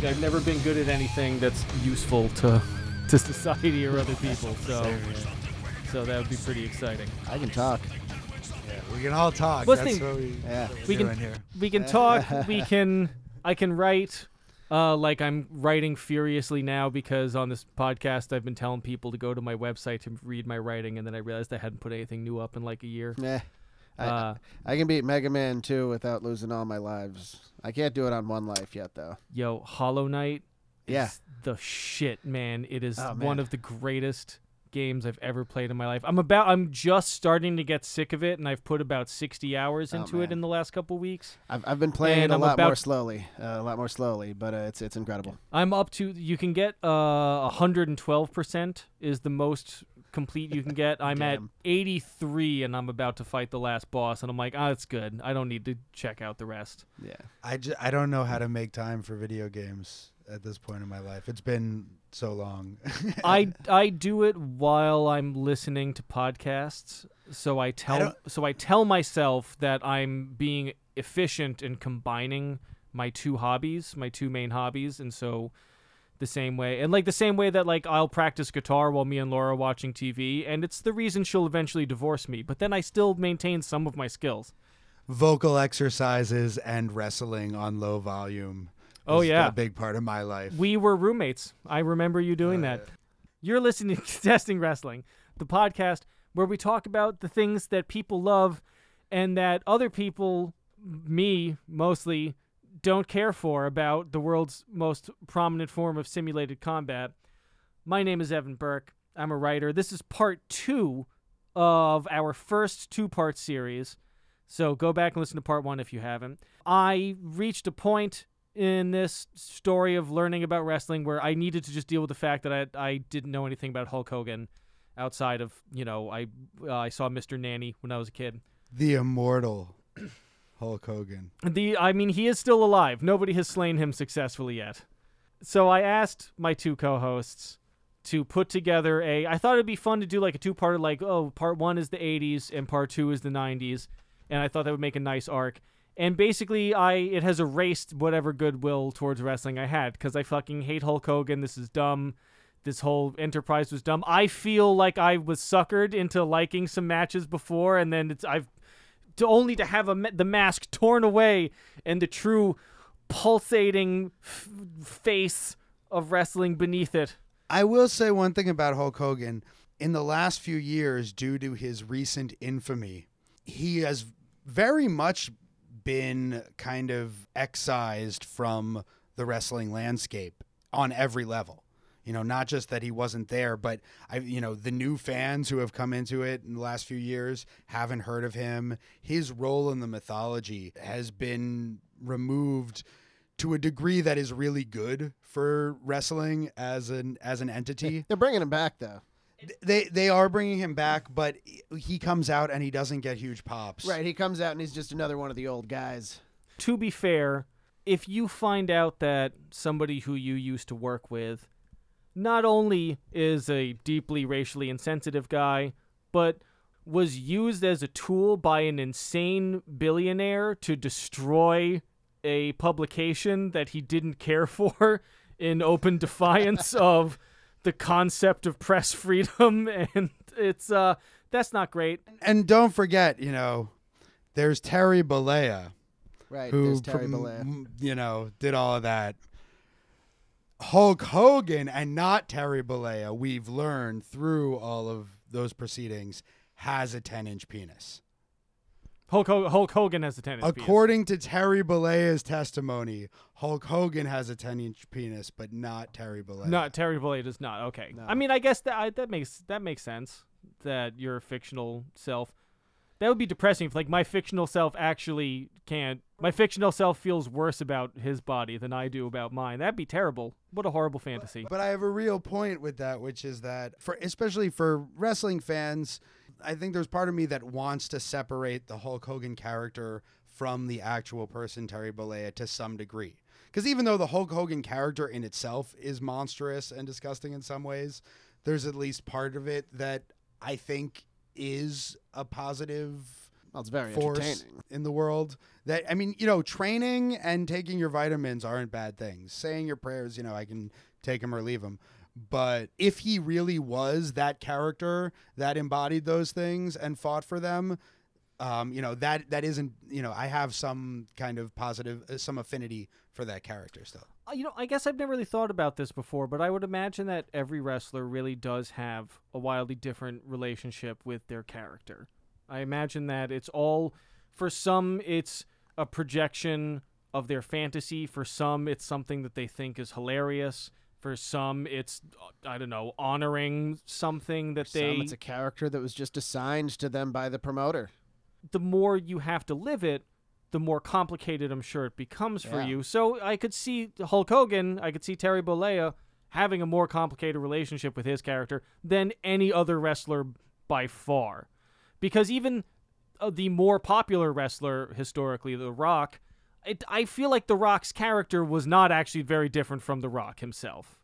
been I've never been good at anything that's useful to to society or other people. So so that would be pretty exciting. I can talk. Yeah, we can all talk. Let's That's think- what we, Yeah. what we're We can- doing here. We can talk. we can. I can write. Uh, like I'm writing furiously now because on this podcast I've been telling people to go to my website to read my writing, and then I realized I hadn't put anything new up in like a year. Yeah. I, Uh, I can beat Mega Man 2 without losing all my lives. I can't do it on one life yet, though. yo, Hollow Knight is Yeah. the shit, man. It is Oh, one man. of the greatest games I've ever played in my life. I'm about I'm just starting to get sick of it and I've put about 60 hours Oh, into it in the last couple weeks. I've, I've been playing And a I'm lot more slowly, uh, a lot more slowly, but uh, it's it's incredible. I'm up to you can get uh 112% is the most complete you can get. I'm at 83 and I'm about to fight the last boss and I'm like, "Ah, it's good. I don't need to check out the rest." Yeah. I, ju- I don't know how to make time for video games at this point in my life. It's been so long. I I do it while I'm listening to podcasts. So I tell don't- so I tell myself that I'm being efficient in combining my two hobbies, my two main hobbies, and so the same way and like the same way that like I'll practice guitar while me and Laura are watching TV and it's the reason she'll eventually divorce me, but then I still maintain some of my skills. Vocal exercises and wrestling on low volume. Oh, yeah. a big part of my life. We were roommates. I remember you doing Oh, that. You're listening to Testing Wrestling, the podcast where we talk about the things that people love and that other people, me mostly, don't care for about the world's most prominent form of simulated combat. My name is Evan Burke. I'm a writer. This is part two of our first two part series. So go back and listen to part one if you haven't. I reached a point in this story of learning about wrestling where I needed to just deal with the fact that I, I didn't know anything about Hulk Hogan outside of, you know, I uh, I saw Mr. Nanny when I was a kid. the immortal Hulk Hogan. The I mean he is still alive. Nobody has slain him successfully yet. So I asked my two co-hosts to put together a I thought it'd be fun to do like a two-part like oh part 1 is the 80s and part 2 is the 90s and I thought that would make a nice arc. And basically I it has erased whatever goodwill towards wrestling I had cuz I fucking hate Hulk Hogan. This is dumb. This whole enterprise was dumb. I feel like I was suckered into liking some matches before and then it's I've to only to have a, the mask torn away and the true pulsating f- face of wrestling beneath it. I will say one thing about Hulk Hogan. In the last few years, due to his recent infamy, he has very much been kind of excised from the wrestling landscape on every level. You know, not just that he wasn't there, but I, you know, the new fans who have come into it in the last few years haven't heard of him. His role in the mythology has been removed to a degree that is really good for wrestling as an as an entity. They're bringing him back though. they they are bringing him back, but he comes out and he doesn't get huge pops. Right. He comes out and he's just another one of the old guys. To be fair, if you find out that somebody who you used to work with not only is a deeply racially insensitive guy, but was used as a tool by an insane billionaire to destroy a publication that he didn't care for in open defiance of the concept of press freedom and it's uh that's not great. And don't forget, you know, there's Terry Bollea Right. who There's Terry prom- Bollea. you know, did all of that. Hulk Hogan and not Terry Bollea, we've learned through all of those proceedings, has a 10 inch penis. Hulk, Ho- Hulk Hogan has the tennis. According to Terry Bollea's testimony, Hulk Hogan has a 10 inch penis, but not Terry Bollea. Not Terry Bollea does not. Okay. No. I mean, I guess that I, that makes that makes sense that your fictional self. That would be depressing if like my fictional self actually can't. My fictional self feels worse about his body than I do about mine. That'd be terrible. What a horrible fantasy. But I have a real point with that, which is that for especially for wrestling fans, I think there's part of me that wants to separate the Hulk Hogan character from the actual person Terry Bollea to some degree. Because even though the Hulk Hogan character in itself is monstrous and disgusting in some ways, there's at least part of it that I think is a positive Well, it's very force entertaining. in the world. That I mean, you know, training and taking your vitamins aren't bad things. Saying your prayers, you know, I can take them or leave them. But if he really was that character that embodied those things and fought for them, um, you know that that isn't. You know, I have some kind of positive, uh, some affinity for that character still. Uh, You know, I guess I've never really thought about this before, but I would imagine that every wrestler really does have a wildly different relationship with their character. I imagine that it's all, for some, it's a projection of their fantasy. For some, it's something that they think is hilarious. For some, it's, uh, I don't know, honoring something that they. Some, it's a character that was just assigned to them by the promoter. the more you have to live it, the more complicated I'm sure it becomes for Yeah. you. So I could see Hulk Hogan, I could see Terry Bollea having a more complicated relationship with his character than any other wrestler by far. Because even uh, the more popular wrestler historically, The Rock, it, I feel like The Rock's character was not actually very different from The Rock himself.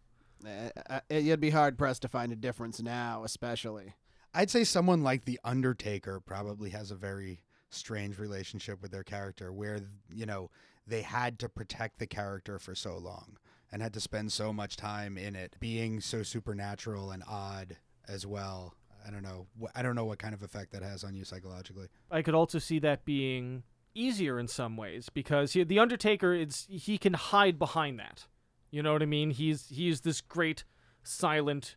Uh, uh, you'd be hard pressed to find a difference now, especially. I'd say someone like The Undertaker probably has a very strange relationship with their character where, you know, they had to protect the character for so long and had to spend so much time in it being so supernatural and odd as well. I don't know. I don't know what kind of effect that has on you psychologically. I could also see that being easier in some ways because he, the Undertaker is he can hide behind that. You know what I mean? He's he's this great silent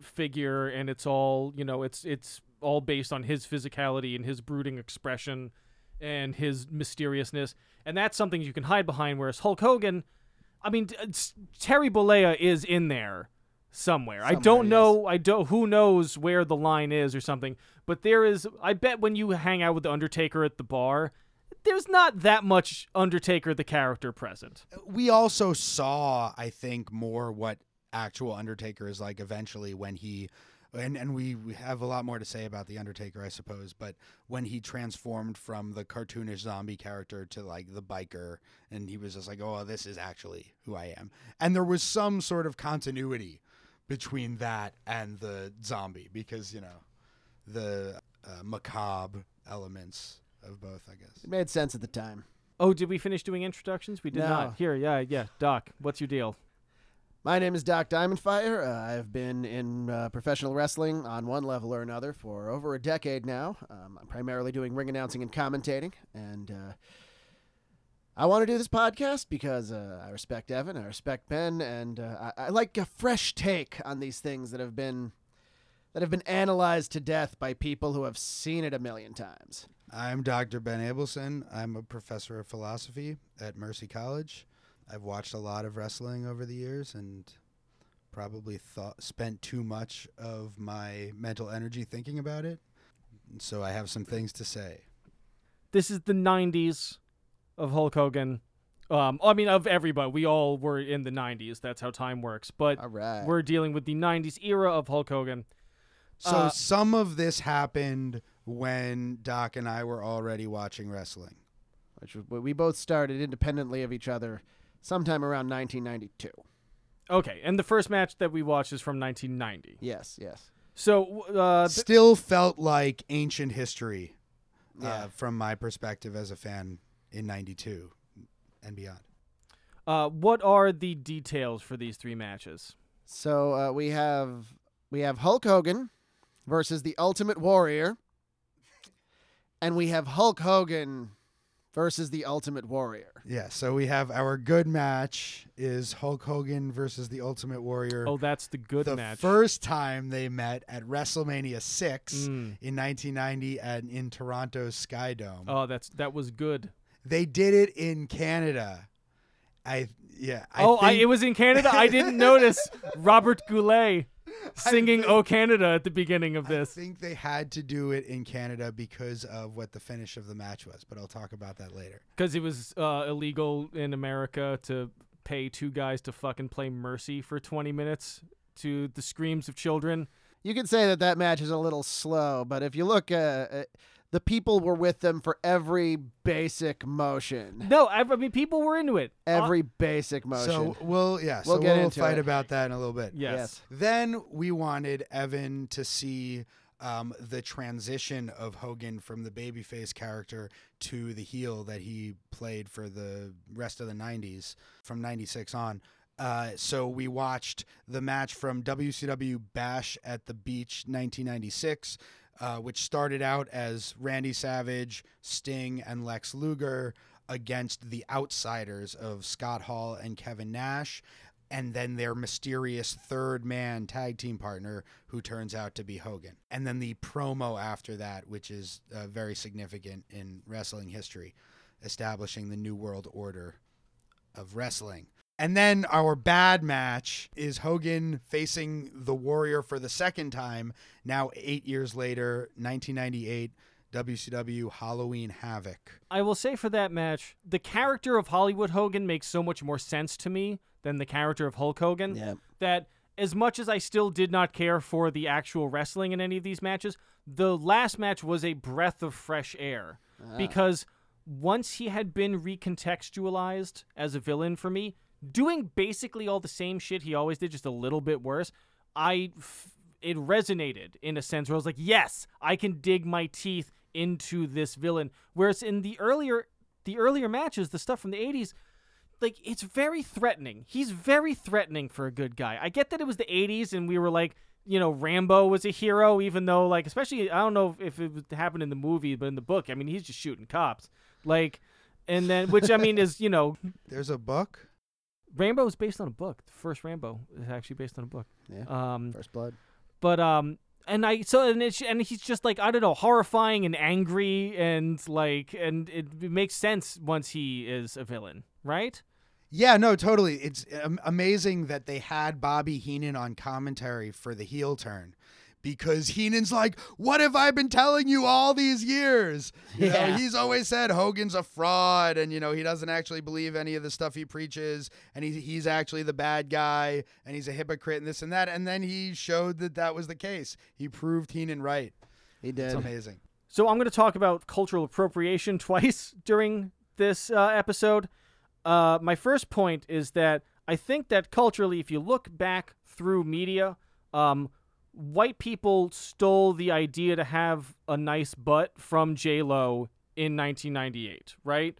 figure and it's all, you know, it's it's all based on his physicality and his brooding expression and his mysteriousness. And that's something you can hide behind whereas Hulk Hogan, I mean, uh, Terry Bollea is in there somewhere. I don't know. I don't. Who knows where the line is or something. But there is. I bet when you hang out with the Undertaker at the bar, there's not that much Undertaker the character present. We also saw, I think, more what actual Undertaker is like eventually when he. And, and we, we have a lot more to say about the Undertaker, I suppose. But when he transformed from the cartoonish zombie character to like the biker, and he was just like, "Oh, this is actually who I am," and there was some sort of continuity between that and the zombie because you know the uh, macabre elements of both, I guess. It made sense at the time. Oh, did we finish doing introductions? We did No. not. Here, yeah, yeah. Doc, what's your deal? My name is Doc Diamondfire. Uh, I've been in uh, professional wrestling on one level or another for over a decade now. Um, I'm primarily doing ring announcing and commentating, and uh, I want to do this podcast because uh, I respect Evan, I respect Ben, and uh, I, I like a fresh take on these things that have been that have been analyzed to death by people who have seen it a million times. I'm Dr. Ben Abelson. I'm a professor of philosophy at Mercy College. I've watched a lot of wrestling over the years and probably thought spent too much of my mental energy thinking about it. So I have some things to say. This is the '90s of Hulk Hogan. Um, I mean, of everybody. We all were in the '90s. That's how time works. But All right. we're dealing with the '90s era of Hulk Hogan. So Uh, some of this happened when Doc and I were already watching wrestling. which we both started independently of each other sometime around 1992. Okay, and the first match that we watched is from 1990. Yes, yes. So, uh, th- Still felt like ancient history Yeah. uh, from my perspective as a fan in 92 and beyond. uh, what are the details for these three matches? So uh, we have we have Hulk Hogan versus the Ultimate Warrior, and we have Hulk Hogan versus the Ultimate Warrior. Yeah, so we have our good match is Hulk Hogan versus the Ultimate Warrior. Oh, that's the good the match. first time they met at WrestleMania 6 Mm. in 1990 and in Toronto's Sky Dome. Oh, that's that was good. They did it in Canada. I yeah, I oh, I, it was in Canada. I didn't notice Robert Goulet singing "Oh Canada" at the beginning of this. I think they had to do it in Canada because of what the finish of the match was, but I'll talk about that later. because it was uh, illegal in America to pay two guys to fucking play Mercy for 20 minutes to the screams of children. You could say that that match is a little slow, but if you look, uh, uh, the people were with them for every basic motion. No, I, I mean people were into it. Uh, Every basic motion. So we'll yeah, We'll we'll, get into fight it. about that in a little bit. yes. Then we wanted Evan to see um, the transition of Hogan from the babyface character to the heel that he played for the rest of the 90s from 96 on. Uh, so we watched the match from WCW Bash at the Beach 1996, uh, which started out as Randy Savage, Sting, and Lex Luger against the outsiders of Scott Hall and Kevin Nash and then their mysterious third man tag team partner who turns out to be Hogan. And then the promo after that, which is uh, very significant in wrestling history, establishing the New World Order of wrestling. And then our bad match is Hogan facing the Warrior for the second time, now eight years later, 1998. WCW Halloween Havoc. I will say for that match, the character of Hollywood Hogan makes so much more sense to me than the character of Hulk Hogan. Yeah. That as much as I still did not care for the actual wrestling in any of these matches, the last match was a breath of fresh air ah. because once he had been recontextualized as a villain for me, doing basically all the same shit he always did, just a little bit worse, I f- it resonated in a sense where I was like, yes, I can dig my teeth into this villain. Whereas in the earlier the earlier matches, the stuff from the 80s, like it's very threatening. He's very threatening for a good guy. I get that it was the 80s and we were like, you know, Rambo was a hero, even though like especially I don't know if it happened in the movie, but in the book, I mean, he's just shooting cops. Like and then which I mean is, you know, There's a book. Rambo is based on a book. The first Rambo is actually based on a book. Yeah. Um First blood. but um and I so and it's and he's just like I don't know horrifying and angry and like and it, it makes sense once he is a villain, right? Yeah, no, totally. It's um, amazing that they had Bobby Heenan on commentary for the heel turn because Heenan's like, "What have I been telling you all these years?" You know, he's always said Hogan's a fraud and you know, he doesn't actually believe any of the stuff he preaches and he, he's actually the bad guy and he's a hypocrite and this and that and then he showed that that was the case. He proved Heenan right. He did. It's did. amazing. So I'm going to talk about cultural appropriation twice during this uh, episode. Uh, my first point is that I think that culturally, if you look back through media, um, white people stole the idea to have a nice butt from J Lo in 1998, right?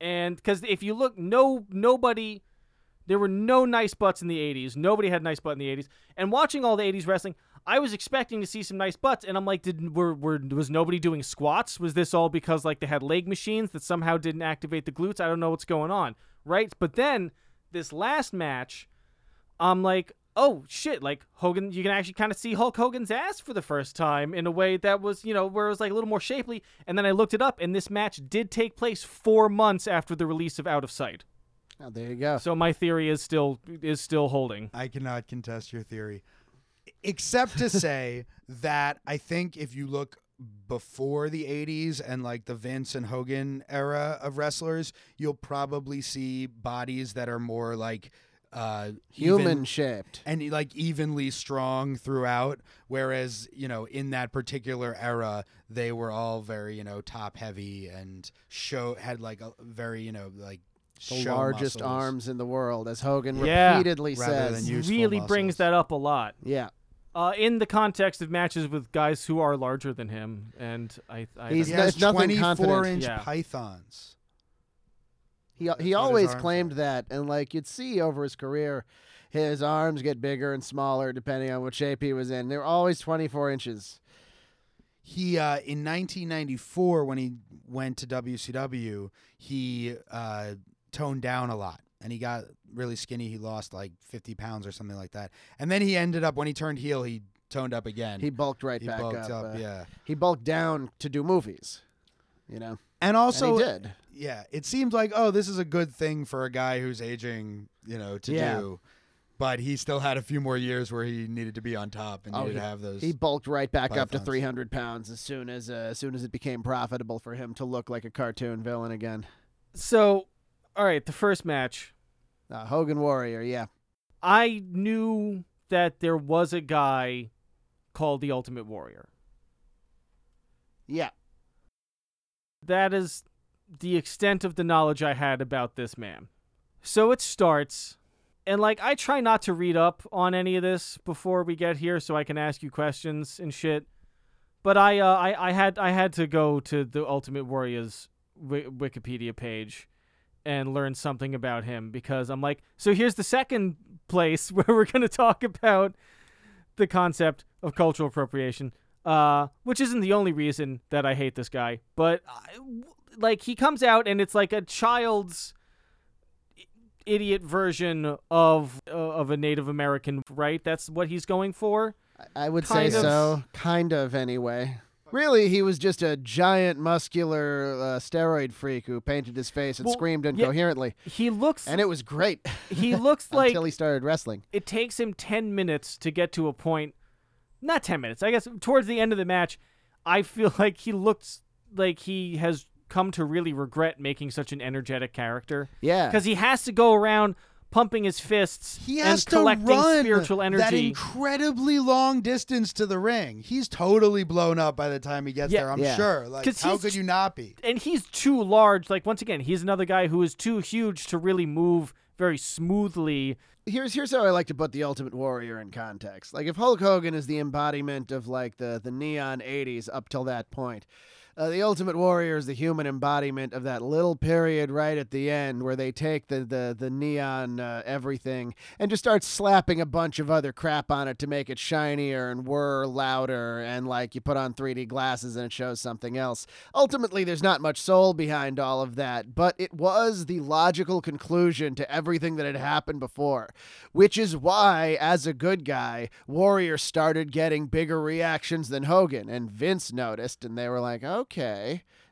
And because if you look, no nobody, there were no nice butts in the 80s. Nobody had a nice butt in the 80s. And watching all the 80s wrestling, I was expecting to see some nice butts, and I'm like, did were, were was nobody doing squats? Was this all because like they had leg machines that somehow didn't activate the glutes? I don't know what's going on, right? But then this last match, I'm like, oh shit, like Hogan, you can actually kind of see Hulk Hogan's ass for the first time in a way that was, you know, where it was like a little more shapely. And then I looked it up, and this match did take place four months after the release of Out of Sight. Oh, there you go. So my theory is still is still holding. I cannot contest your theory, except to say that I think if you look before the 80s and like the Vince and Hogan era of wrestlers, you'll probably see bodies that are more like uh, Human even- shaped. and like evenly strong throughout. Whereas you know in that particular era, they were all very you know top heavy and show had like a very you know like The show largest muscles arms in the world, as Hogan Yeah. repeatedly Rather says. than useful Really brings muscles. that up a lot. yeah. Uh, in the context of matches with guys who are larger than him, and I, I He's He no- has it's nothing 24 confident. inch Yeah. pythons. He he always claimed that, and like you'd see over his career, his arms get bigger and smaller depending on what shape he was in. They were always 24 inches. He uh, in 1994 when he went to WCW, he uh, toned down a lot and he got really skinny. He lost like 50 pounds or something like that. And then he ended up when he turned heel, he toned up again. He bulked right He back bulked up. up, uh, yeah. He bulked down to do movies. You know, And also, and he did. Yeah, it seems like oh, this is a good thing for a guy who's aging, you know, to Yeah. do. But he still had a few more years where he needed to be on top and Oh, needed he- to have those. He bulked right back up to pythons. 300 pounds as soon as uh, as soon as it became profitable for him to look like a cartoon villain again. so all right. The first match, Uh, Hogan Warrior, yeah. I knew that there was a guy called the Ultimate Warrior. Yeah. That is the extent of the knowledge I had about this man. So it starts, and like I try not to read up on any of this before we get here so I can ask you questions and shit. But I, uh, I, I had, I had to go to the Ultimate Warrior's wi- Wikipedia page and learn something about him because I'm like, so here's the second place where we're to talk about the concept of cultural appropriation, uh, which isn't the only reason that I hate this guy, but I, like he comes out and it's like a child's idiot version of uh, of a Native American, right? That's what he's going for. I- would Kind say of. so. Kind of, anyway. Really, he was just a giant, muscular uh, steroid freak who painted his face and Well, screamed yeah. incoherently, He looks and it was great he looks like until he started wrestling. it takes him 10 minutes to get to a point not 10 minutes i guess towards the end of the match i feel like he looks like he has come to really regret making such an energetic character Yeah, because he has to go around pumping his fists He has and to collecting run spiritual that energy incredibly long distance to the ring. He's totally blown up by the time he gets Yeah. there. I'm Yeah. sure. Like, how could you not be? and he's too large like once again he's another guy who is too huge to really move very smoothly here's here's how I like to put the Ultimate Warrior in context. Like if Hulk Hogan is the embodiment of like the the neon '80s up till that point, uh, the Ultimate Warrior is the human embodiment of that little period right at the end where they take the the the neon uh, everything and just start slapping a bunch of other crap on it to make it shinier and whir louder and like you put on 3D glasses and it shows something else. Ultimately, there's not much soul behind all of that, but it was the logical conclusion to everything that had happened before, which is why, as a good guy, Warrior started getting bigger reactions than Hogan, and Vince noticed, and they were like, okay,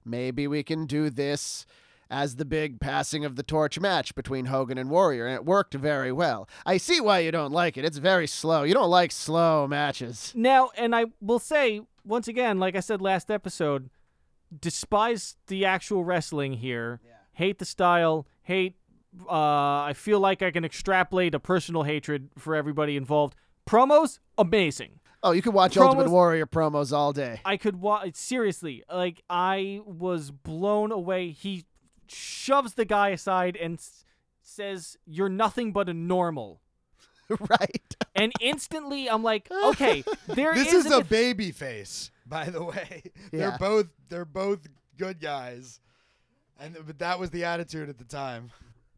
maybe we can do this as the big passing of the torch match between Hogan and Warrior, and it worked very well. I see why you don't like it. It's very slow. You don't like slow matches. Now, and I will say once again, like I said last episode, despise the actual wrestling here. Hate the style. Hate. Uh, I feel like I can extrapolate a personal hatred for everybody involved. Promos, amazing. Oh, you could watch Promos- Ultimate Warrior promos all day. I could watch. Seriously, like I was blown away. He shoves the guy aside and s- says, "You're nothing but a normal." right. And instantly, I'm like, okay, there This is is a baby face, by the way. Yeah. They're both they're both good guys. And but that was the attitude at the time.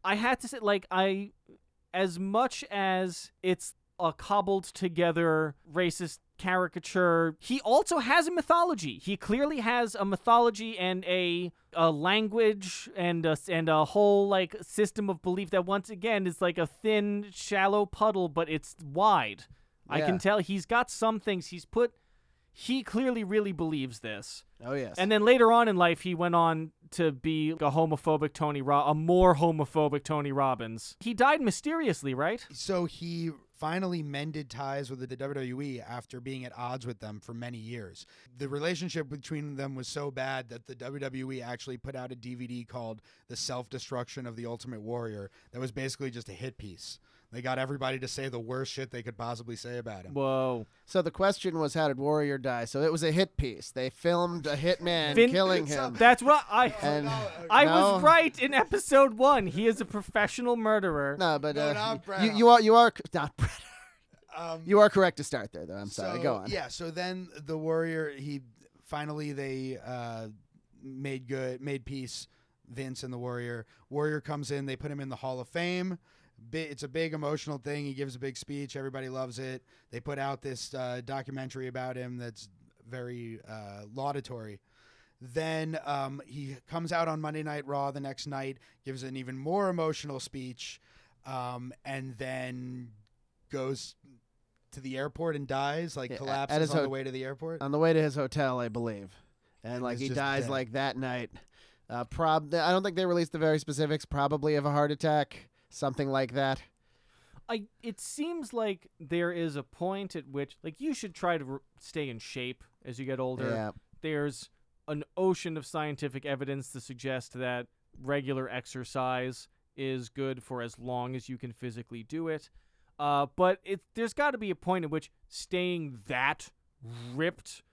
I had to say, like, I, as much as it's a cobbled together racist caricature, he also has a mythology. He clearly has a mythology and a a language and a, and a whole like system of belief that once again is like a thin, shallow puddle, but it's wide. I can tell he's got some things he's put. He clearly really believes this. Oh yes. And then later on in life, he went on to be a homophobic Tony, Ro- a more homophobic Tony Robbins. He died mysteriously, right? So he finally mended ties with the WWE after being at odds with them for many years. The relationship between them was so bad that the WWE actually put out a DVD called The Self Destruction of the Ultimate Warrior that was basically just a hit piece. They got everybody to say the worst shit they could possibly say about him. Whoa. so the question was, how did Warrior die? So it was a hit piece. They filmed a hitman Vin- killing him. That's what I. And I no. was right in episode one. He is a professional murderer. no, but No, uh, you, you are you are not Bret. Um, You are correct to start there, though. I'm sorry. So, Go on. Yeah, so then the warrior he finally they uh, made good made peace. Vince and the warrior. Warrior comes in. They put him in the Hall of Fame. It's a big emotional thing. He gives a big speech. Everybody loves it. They put out this uh, documentary about him that's very uh, laudatory. Then um, he comes out on Monday Night Raw the next night, gives an even more emotional speech, um, and then goes to the airport and dies, like Yeah, at collapses on ho- the way to the airport. On the way to his hotel, I believe, and And like he dies dead. like that night. Uh, prob. I don't think they released the very specifics. Probably of a heart attack, something like that. I. It seems like there is a point at which, like, you should try to r stay in shape as you get older. Yeah. there's an ocean of scientific evidence to suggest that regular exercise is good for as long as you can physically do it. Uh, but it there's got to be a point at which staying that ripped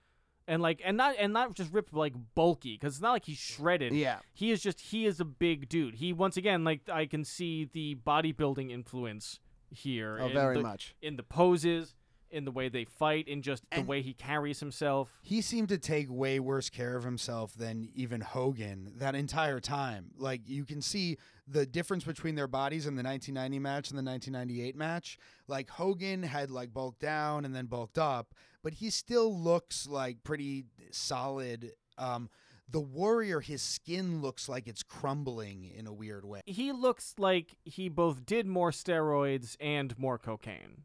and like and not and not just ripped like bulky because it's not like he's shredded. Yeah. He is just he is a big dude. He once again like I can see the bodybuilding influence here. Oh, very the- much. in the poses, in the way they fight, in just the way he carries himself. He seemed to take way worse care of himself than even Hogan that entire time. Like you can see the difference between their bodies in the 1990 match and the 1998 match. Like Hogan had like bulked down and then bulked up, but he still looks like pretty solid. Um, the Warrior, his skin looks like it's crumbling in a weird way. He looks like he both did more steroids and more cocaine.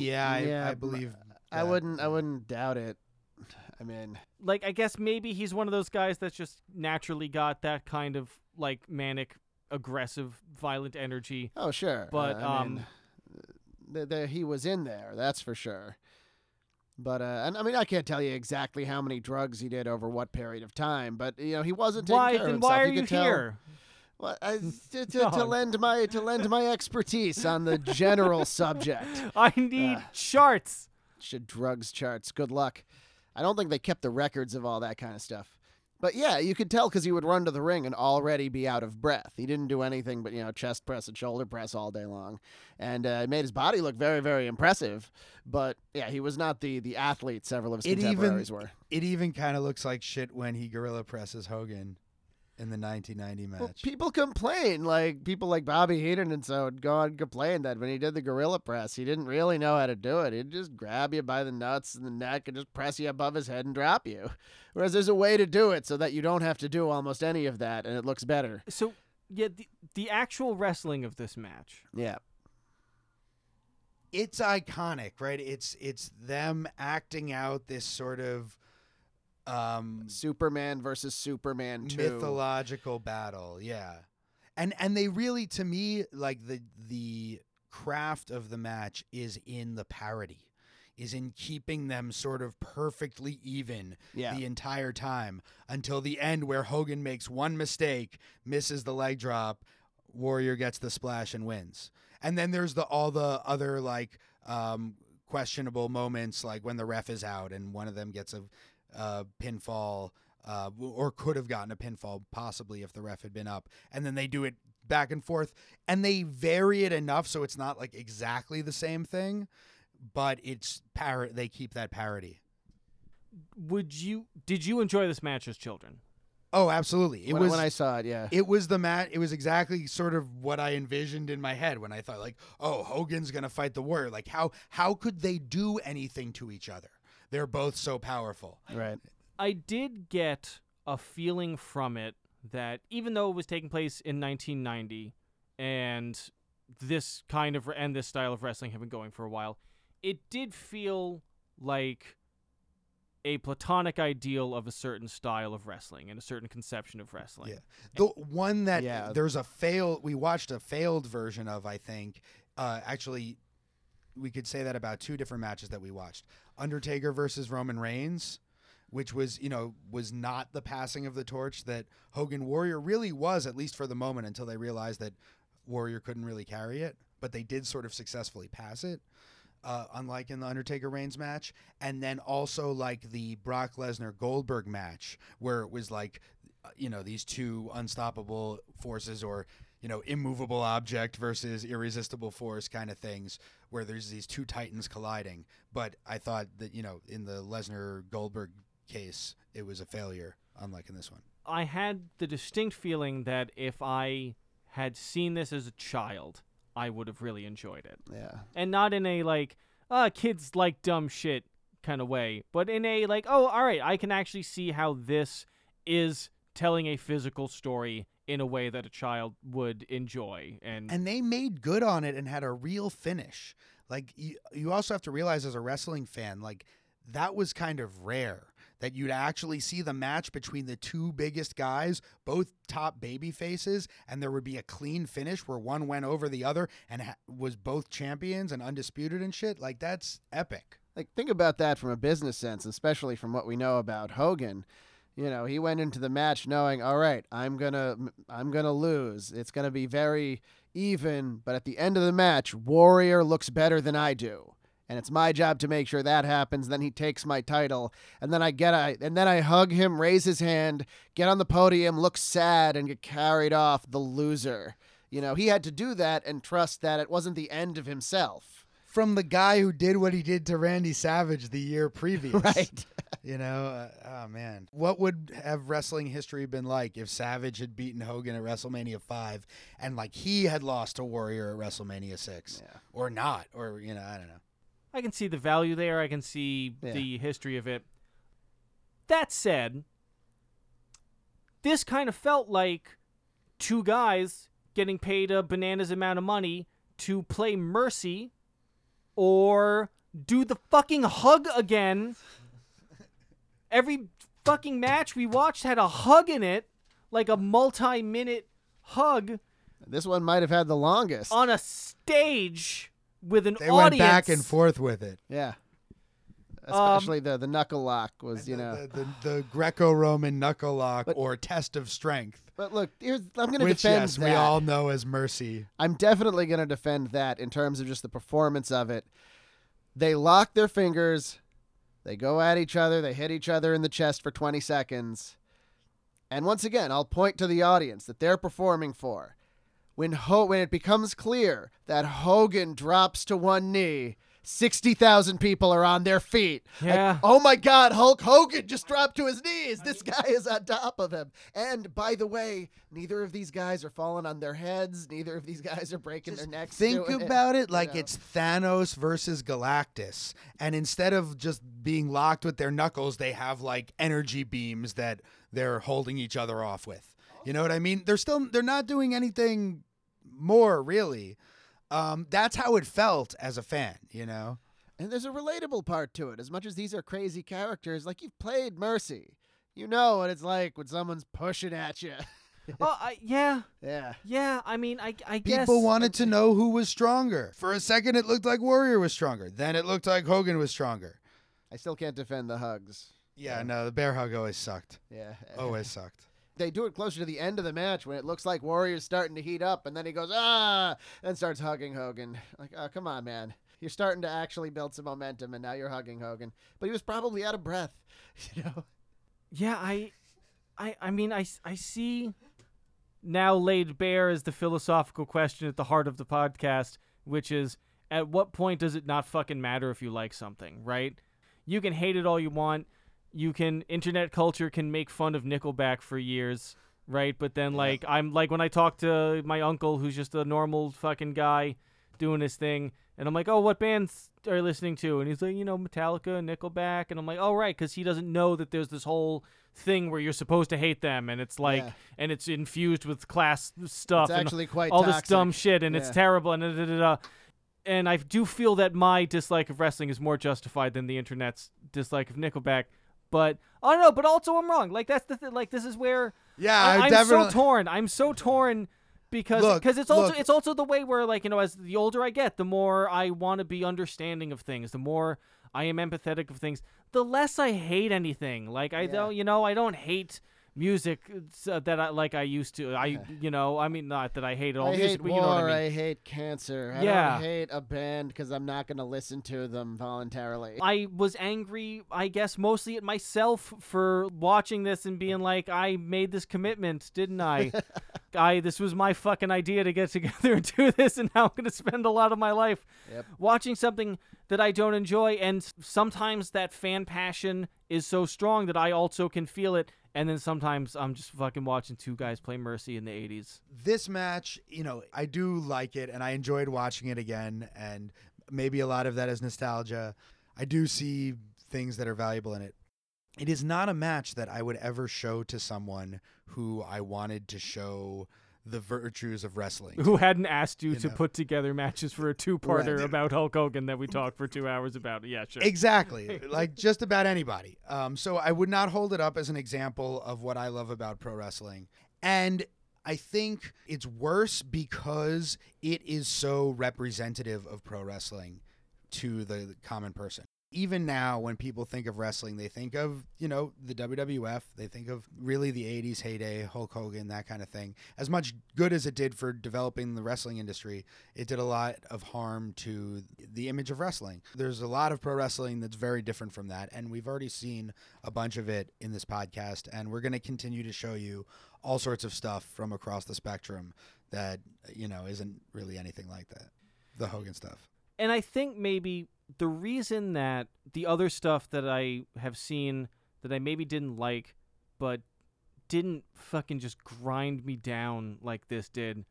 Yeah, I, Yeah, I believe. I that. wouldn't. I wouldn't doubt it. I mean, Like, I guess maybe he's one of those guys that's just naturally got that kind of like manic, aggressive, violent energy. oh sure, But, Uh, I mean, um, th- he was in there. That's for sure. But uh, and I mean, I can't tell you exactly how many drugs he did over what period of time. But you know, he wasn't taking Why care of then? himself. Why are you you could tell- here? Well, I, to, to, to lend my to lend my expertise on the general subject. I need Uh, charts. Should drugs charts. Good luck. I don't think they kept the records of all that kind of stuff. But yeah, you could tell because he would run to the ring and already be out of breath. He didn't do anything but you know chest press and shoulder press all day long, and uh, it made his body look very very impressive. But yeah, he was not the the athlete several of his It even- contemporaries were. It even kind of looks like shit when he gorilla presses Hogan in the 1990 match. Well, people complain, like people like Bobby Heenan and so would go on and complain that when he did the gorilla press, he didn't really know how to do it. He'd just grab you by the nuts and the neck and just press you above his head and drop you. Whereas there's a way to do it so that you don't have to do almost any of that and it looks better. So yeah, the the actual wrestling of this match. Yeah. it's iconic, right? It's it's them acting out this sort of um Superman versus Superman 2. mythological battle, yeah. And and they really to me like the the craft of the match is in the parody. Is in keeping them sort of perfectly even Yeah. the entire time until the end where Hogan makes one mistake, misses the leg drop, Warrior gets the splash and wins. And then there's the all the other like um, questionable moments like when the ref is out and one of them gets a uh, pinfall uh, or could have gotten a pinfall possibly if the ref had been up. And then they do it back and forth and they vary it enough so it's not like exactly the same thing, but it's par they keep that parody. Would you did you enjoy this match as children? Oh, absolutely. It when, was when I saw it, yeah. it was the mat it was exactly sort of what I envisioned in my head when I thought like, "Oh, Hogan's going to fight the Warrior." Like how how could they do anything to each other? They're both so powerful. right. I did get a feeling from it that even though it was taking place in 1990 and this kind of and this style of wrestling had been going for a while, it did feel like a platonic ideal of a certain style of wrestling and a certain conception of wrestling. Yeah. The one that Yeah. there's a fail we watched a failed version of, I think. Uh, actually we could say that about two different matches that we watched. Undertaker versus Roman Reigns, which was, you know, was not the passing of the torch that Hogan Warrior really was at least for the moment until they realized that Warrior couldn't really carry it, but they did sort of successfully pass it. Uh, unlike in the Undertaker Reigns match, and then also like the Brock Lesnar Goldberg match, where it was like uh, you know these two unstoppable forces or you know immovable object versus irresistible force kind of things where there's these two titans colliding but i thought that you know in the lesnar goldberg case it was a failure unlike in this one I had the distinct feeling that if I had seen this as a child, I would have really enjoyed it. Yeah. and not in a like uh kids like dumb shit kind of way but in a like oh all right i can actually see how this is telling a physical story in a way that a child would enjoy and, and they made good on it and had a real finish. Like you, you also have to realize as a wrestling fan like that was kind of rare that you'd actually see the match between the two biggest guys both top baby faces and there would be a clean finish where one went over the other and ha- was both champions and undisputed and shit. Like that's epic. Like think about that from a business sense, especially from what we know about Hogan. You know, he went into the match knowing, all right, I'm gonna, I'm gonna lose. It's gonna be very even, but at the end of the match, Warrior looks better than I do, and it's my job to make sure that happens. Then he takes my title, and then I get, I, and then I hug him, raise his hand, get on the podium, look sad, and get carried off the loser. You know, he had to do that and trust that it wasn't the end of himself. From the guy who did what he did to Randy Savage the year previous. Right. You know, uh, oh man, what would have wrestling history been like if Savage had beaten Hogan at WrestleMania five, and like he had lost to Warrior at WrestleMania six, Yeah. or not, or you know, I don't know. I can see the value there. I can see Yeah. the history of it. That said, this kind of felt like two guys getting paid a bananas amount of money to play Mercy or do the fucking hug again. Every fucking match we watched had a hug in it, like a multi minute hug This one might have had the longest. on a stage with an They audience. went back and forth with it. yeah. Um, Especially the the knuckle lock was, you know. the, the, the Greco-Roman knuckle lock But- or test of strength, But look, here's I'm going to which defend yes, that. we all know as mercy. I'm definitely going to defend that in terms of just the performance of it. They lock their fingers, they go at each other, they hit each other in the chest for 20 seconds. And once again, I'll point to the audience that they're performing for. When Ho- when it becomes clear that Hogan drops to one knee, 60,000 people are on their feet. Like, Yeah. oh my God, Hulk Hogan just dropped to his knees. This guy is on top of him. And by the way, neither of these guys are falling on their heads. Neither of these guys are breaking their necks. Think about it you like know. it's Thanos versus Galactus, and instead of just being locked with their knuckles, they have like energy beams that they're holding each other off with. You know what I mean? They're still they're not doing anything more really. Um, that's how it felt as a fan. You know. And there's a relatable part to it. As much as these are crazy characters, like you've played Mercy. You know what it's like when someone's pushing at you. Oh, I, yeah, yeah. yeah. I mean, I, I guess People wanted to know who was stronger. For a second, it looked like Warrior was stronger. Then it looked like Hogan was stronger. I still can't defend the hugs. Yeah, no, the bear hug always sucked. Yeah. Always sucked. They do it closer to the end of the match when it looks like Warrior's starting to heat up, and then he goes, ah, and starts hugging Hogan. Like, oh, come on, man. You're starting to actually build some momentum, and now you're hugging Hogan. But he was probably out of breath, you know? Yeah, I, I, I mean, I, I see now laid bare as the philosophical question at the heart of the podcast, which is at what point does it not fucking matter if you like something, right? You can hate it all you want. You can internet culture can make fun of Nickelback for years, right? But then like I'm like when I talk to my uncle who's just a normal fucking guy doing his thing and I'm like, "Oh, what bands are you listening to?" And he's like, "You know, Metallica, Nickelback." And I'm like, "Oh, right, cuz he doesn't know that there's this whole thing where you're supposed to hate them and it's like Yeah. and it's infused with class stuff It's and actually quite all this dumb shit and it's terrible and da, da, da, da. and I do feel that my dislike of wrestling is more justified than the internet's dislike of Nickelback. But I don't know. But also, I'm wrong. Like that's the thing. Like this is where Yeah, I, am so torn. I'm so torn because because it's also look. it's also the way where like you know as the older I get, the more I want to be understanding of things. The more I am empathetic of things. The less I hate anything. Like I Yeah. don't you know I don't hate music uh, that I like I used to. I you know I mean not that I hate it all I music, hate but war. you know what I mean. I hate cancer. I Yeah. don't hate a band because I'm not going to listen to them voluntarily. I was angry, I guess, mostly at myself for watching this and being like, I made this commitment, didn't I? I this was my fucking idea to get together and do this, and now I'm gonna spend a lot of my life Yep. watching something that I don't enjoy. And sometimes that fan passion is so strong that I also can feel it. And then sometimes I'm just fucking watching two guys play Mercy in the 80s. this match, you know, I do like it and I enjoyed watching it again. And maybe a lot of that is nostalgia. I do see things that are valuable in it. It is not a match that I would ever show to someone who I wanted to show the virtues of wrestling. Who hadn't asked you, You to know. put together matches for a two-parter Right. about Hulk Hogan that we talked for two hours about? Yeah, sure. Exactly. like just about anybody. Um, so I would not hold it up as an example of what I love about pro wrestling. And I think it's worse because it is so representative of pro wrestling to the, the common person. Even now, when people think of wrestling, they think of, you know, the WWF. They think of really the 80s heyday, Hulk Hogan, that kind of thing. As much good as it did for developing the wrestling industry, it did a lot of harm to the image of wrestling. There's a lot of pro wrestling that's very different from that, and we've already seen a bunch of it in this podcast, and we're going to continue to show you all sorts of stuff from across the spectrum that, you know, isn't really anything like that. The Hogan stuff. And I think maybe the reason that the other stuff that I have seen that I maybe didn't like, but didn't fucking just grind me down like this did,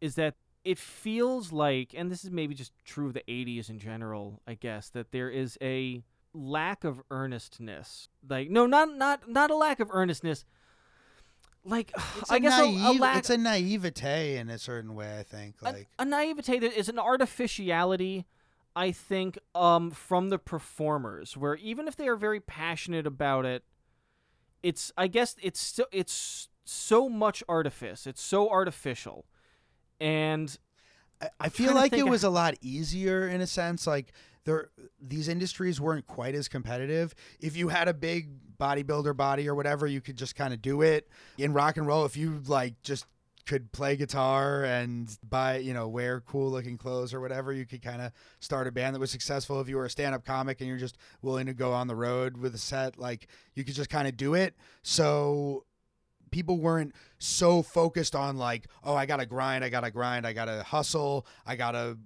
is that it feels like, and this is maybe just true of the 80s in general, I guess, that there is a lack of earnestness. Like, no, not not not a lack of earnestness. Like, It's I a guess a, a lack it's a naivete in a certain way. I think a, like a naivete that is an artificiality i think um from the performers where even if they are very passionate about it it's i guess it's still it's so much artifice it's so artificial and I, I feel like it was a lot easier in a sense. Like there, these industries weren't quite as competitive. If you had a big bodybuilder body or whatever, you could just kind of do it. In rock and roll, if you like just could play guitar and buy, you know, wear cool looking clothes or whatever, you could kind of start a band that was successful. If you were a stand up comic and you're just willing to go on the road with a set, like you could just kind of do it. So people weren't so focused on like, oh, I gotta grind, I gotta grind, I gotta hustle, I gotta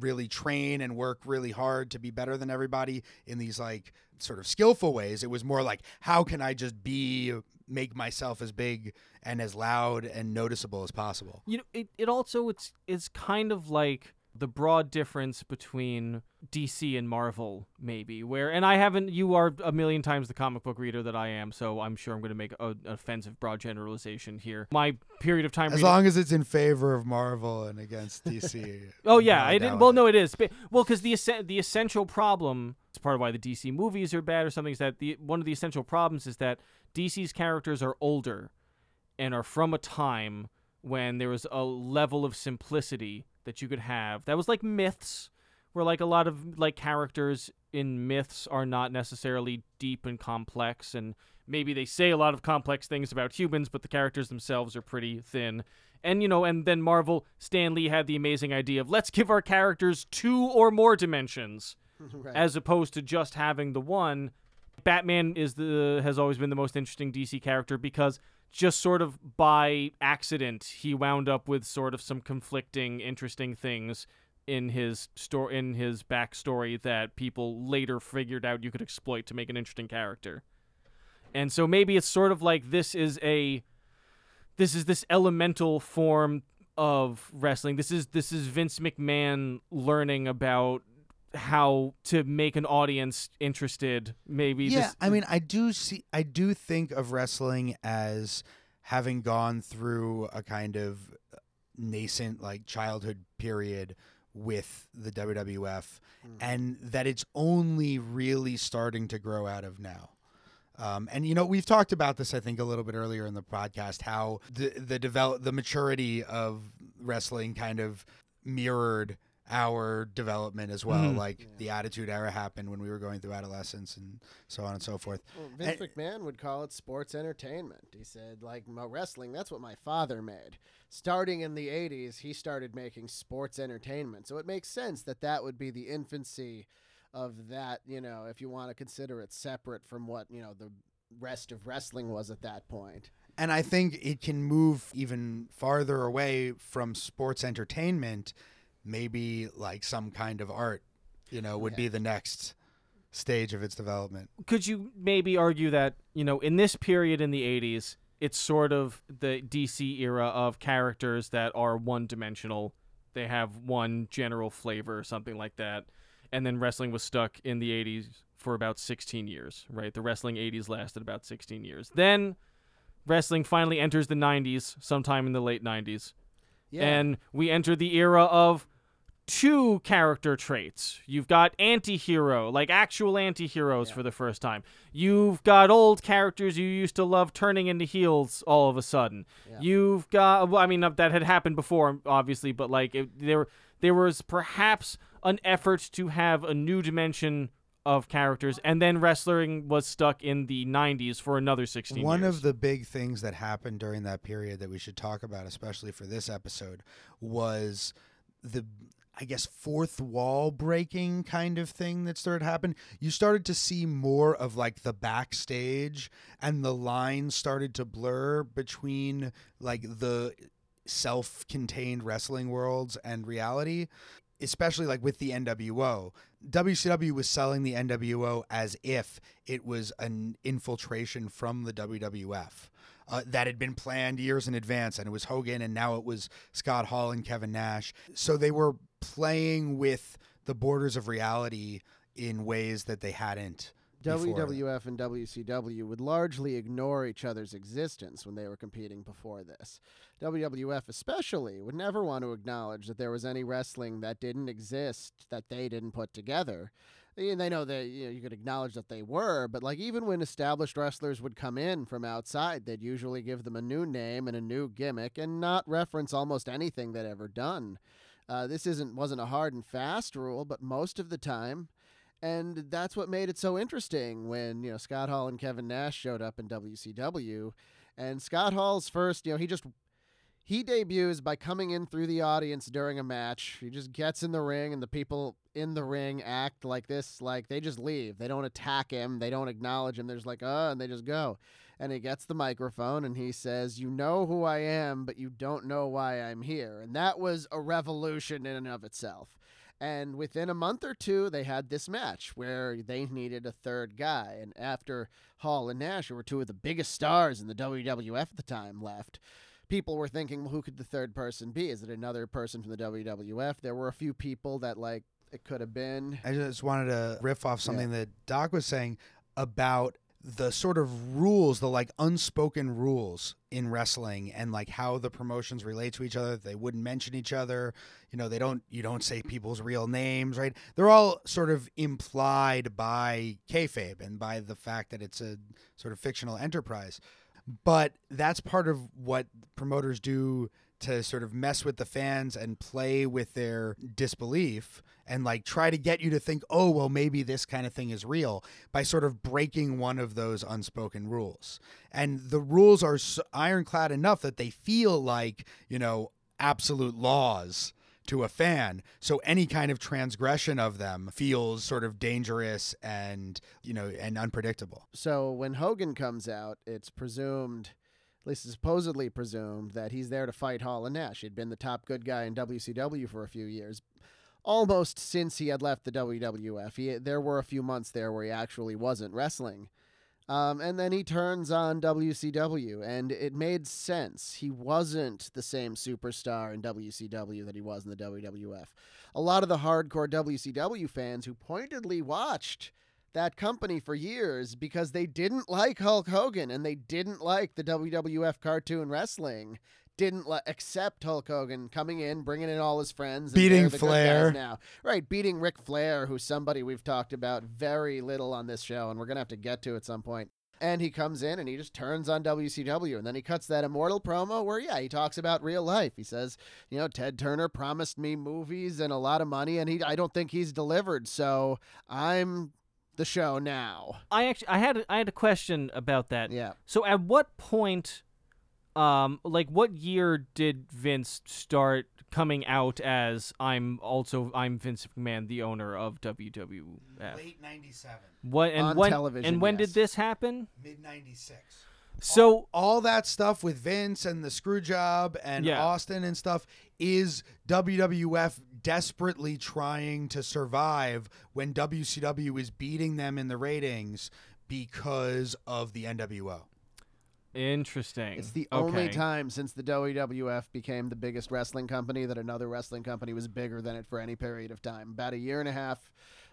really train and work really hard to be better than everybody in these like sort of skillful ways. It was more like, how can I just be make myself as big and as loud and noticeable as possible? you know it, it also it's it's kind of like the broad difference between DC and Marvel maybe where and I haven't you are a million times the comic book reader that I am so I'm sure I'm going to make a, an offensive broad generalization here my period of time As long as it's in favor of Marvel and against DC. Oh yeah, I didn't. Well, no, it is. But- Well, because the the essential problem, it's part of why the DC movies are bad or something. Is that the one of the essential problems is that DC's characters are older, and are from a time when there was a level of simplicity that you could have. That was like myths, where like a lot of like characters in myths are not necessarily deep and complex, and maybe they say a lot of complex things about humans, but the characters themselves are pretty thin. And you know, and then Marvel, Stan Lee had the amazing idea of let's give our characters two or more dimensions right. as opposed to just having the one. Batman is the has always been the most interesting DC character because just sort of by accident he wound up with sort of some conflicting interesting things in his story in his backstory that people later figured out you could exploit to make an interesting character. And so maybe it's sort of like this is a this is this elemental form of wrestling. This is this is Vince McMahon learning about how to make an audience interested. Maybe yeah this, i mean i do see i do think of wrestling as having gone through a kind of nascent like childhood period with the wwf Mm. and that it's only really starting to grow out of now um, and you know we've talked about this I think a little bit earlier in the podcast how the the develop the maturity of wrestling kind of mirrored our development as well Mhm. like Yeah. the attitude era happened when we were going through adolescence and so on and so forth Well, Vince And- McMahon would call it sports entertainment. He said, like, "My wrestling, that's what my father made. Starting in the 80s, he started making sports entertainment. So it makes sense that that would be the infancy of that, you know, if you want to consider it separate from what, you know, the rest of wrestling was at that point. and I think it can move even farther away from sports entertainment maybe like some kind of art you know would Yeah. be the next stage of its development. Could you maybe argue that you know in this period in the 80s it's sort of the dc era of characters that are one dimensional they have one general flavor or something like that. And then wrestling was stuck in the 80s for about 16 years right? The wrestling 80s lasted about 16 years. Then wrestling finally enters the 90s sometime in the late 90s Yeah. and we enter the era of two character traits. You've got anti-hero, like actual anti-heroes Yeah. for the first time. You've got old characters you used to love turning into heels all of a sudden. Yeah. You've got well, I mean that had happened before obviously, but like it, there there was perhaps an effort to have a new dimension of characters and then wrestling was stuck in the 90s for another 16 one years. of the big things that happened during that period that we should talk about especially for this episode was the I guess fourth wall breaking kind of thing that started happening. You started to see more of like the backstage and the lines started to blur between like the self-contained wrestling worlds and reality. Especially like with the NWO. WCW was selling the NWO as if it was an infiltration from the WWF. Uh, that had been planned years in advance, and it was Hogan, and now it was Scott Hall and Kevin Nash. So they were playing with the borders of reality in ways that they hadn't. WWF and WCW would largely ignore each other's existence when they were competing before this. WWF, especially, would never want to acknowledge that there was any wrestling that didn't exist that they didn't put together. And they know that you, know, you could acknowledge that they were, but like even when established wrestlers would come in from outside, they'd usually give them a new name and a new gimmick and not reference almost anything they'd ever done. Uh, this isn't wasn't a hard and fast rule, but most of the time, and that's what made it so interesting when you know Scott Hall and Kevin Nash showed up in WCW, and Scott Hall's first, you know, he just he debuts by coming in through the audience during a match. He just gets in the ring, and the people in the ring act like this, like they just leave. They don't attack him. They don't acknowledge him. They're just like, uh, and they just go. And he gets the microphone and he says, You know who I am, but you don't know why I'm here. And that was a revolution in and of itself. And within a month or two, they had this match where they needed a third guy. And after Hall and Nash, who were two of the biggest stars in the WWF at the time, left, people were thinking, well, who could the third person be? Is it another person from the WWF? There were a few people that, like, it could have been. I just wanted to riff off something that Doc was saying about the sort of rules, the like unspoken rules in wrestling and like how the promotions relate to each other. They wouldn't mention each other. You know, they don't you don't say people's real names, right? They're all sort of implied by kayfabe and by the fact that it's a sort of fictional enterprise. But that's part of what promoters do to sort of mess with the fans and play with their disbelief and like try to get you to think, oh, well, maybe this kind of thing is real by sort of breaking one of those unspoken rules. And the rules are so ironclad enough that they feel like, you know, absolute laws to a fan. So any kind of transgression of them feels sort of dangerous and, you know, and unpredictable. So when Hogan comes out, it's presumed, at least supposedly presumed, that he's there to fight Hall and Nash. He'd been the top good guy in WCW for a few years, almost since he had left the WWF. He, there were a few months there where he actually wasn't wrestling. Um, and then he turns on WCW, and it made sense. He wasn't the same superstar in WCW that he was in the WWF. A lot of the hardcore WCW fans who pointedly watched that company for years because they didn't like Hulk Hogan and they didn't like the WWF cartoon wrestling. Didn't le- accept Hulk Hogan coming in, bringing in all his friends, and Beating the Flair. now, right? Beating Ric Flair, who's somebody we've talked about very little on this show, and we're gonna have to get to at some point. And he comes in and he just turns on WCW. And then he cuts that immortal promo where, yeah, he talks about real life. He says, you know, Ted Turner promised me movies and a lot of money, and he I don't think he's delivered. So I'm the show now. I actually I had a, I had a question about that. Yeah. So at what point, um, like what year did Vince start coming out as I'm also I'm Vince McMahon, the owner of WWF? Late 97, What and On when television, and when yes. did this happen? mid 96. So all that stuff with Vince and the screw job and Yeah. Austin and stuff is WWF desperately trying to survive when WCW is beating them in the ratings because of the NWO. Interesting. It's the only time since the WWF became the biggest wrestling company that another wrestling company was bigger than it for any period of time. About a year and a half,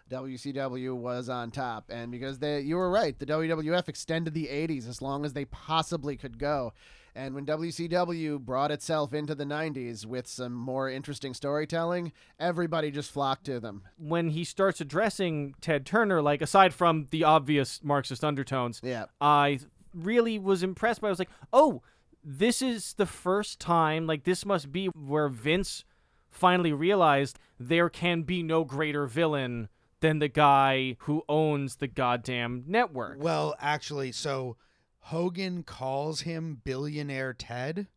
WCW was on top, and because they, you were right, the WWF extended the '80s as long as they possibly could go. And when WCW brought itself into the 90s with some more interesting storytelling, everybody just flocked to them. when he starts addressing Ted Turner, like aside from the obvious Marxist undertones, Yeah. I really was impressed by. I was like, oh, this is the first time. Like this must be where Vince finally realized there can be no greater villain than the guy who owns the goddamn network. Well, actually, so Hogan calls him billionaire Ted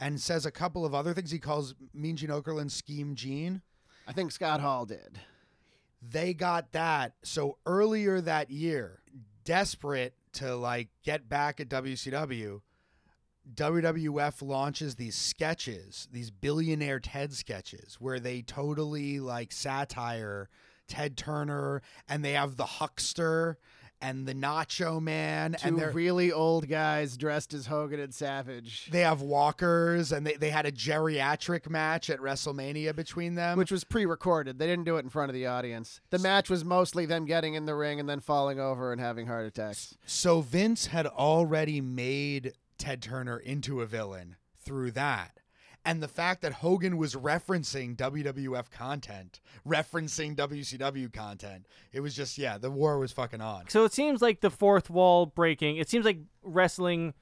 and says a couple of other things. He calls Mean Gene Okerlund Scheme Gene. I think Scott Hall did. they got that so earlier that year desperate to like get back at WCW WWF launches these sketches, these billionaire Ted sketches, where they totally like satire Ted Turner, and they have the Huckster and the Nacho Man, Two and they're really old guys dressed as Hogan and Savage, they have walkers, and they, they had a geriatric match at WrestleMania between them. which was pre-recorded. They didn't do it in front of the audience. The match was mostly them getting in the ring and then falling over and having heart attacks. So Vince had already made Ted Turner into a villain through that. And the fact that Hogan was referencing WWF content, referencing WCW content, it was just, yeah, the war was fucking on. So it seems like the fourth wall breaking. It seems like wrestling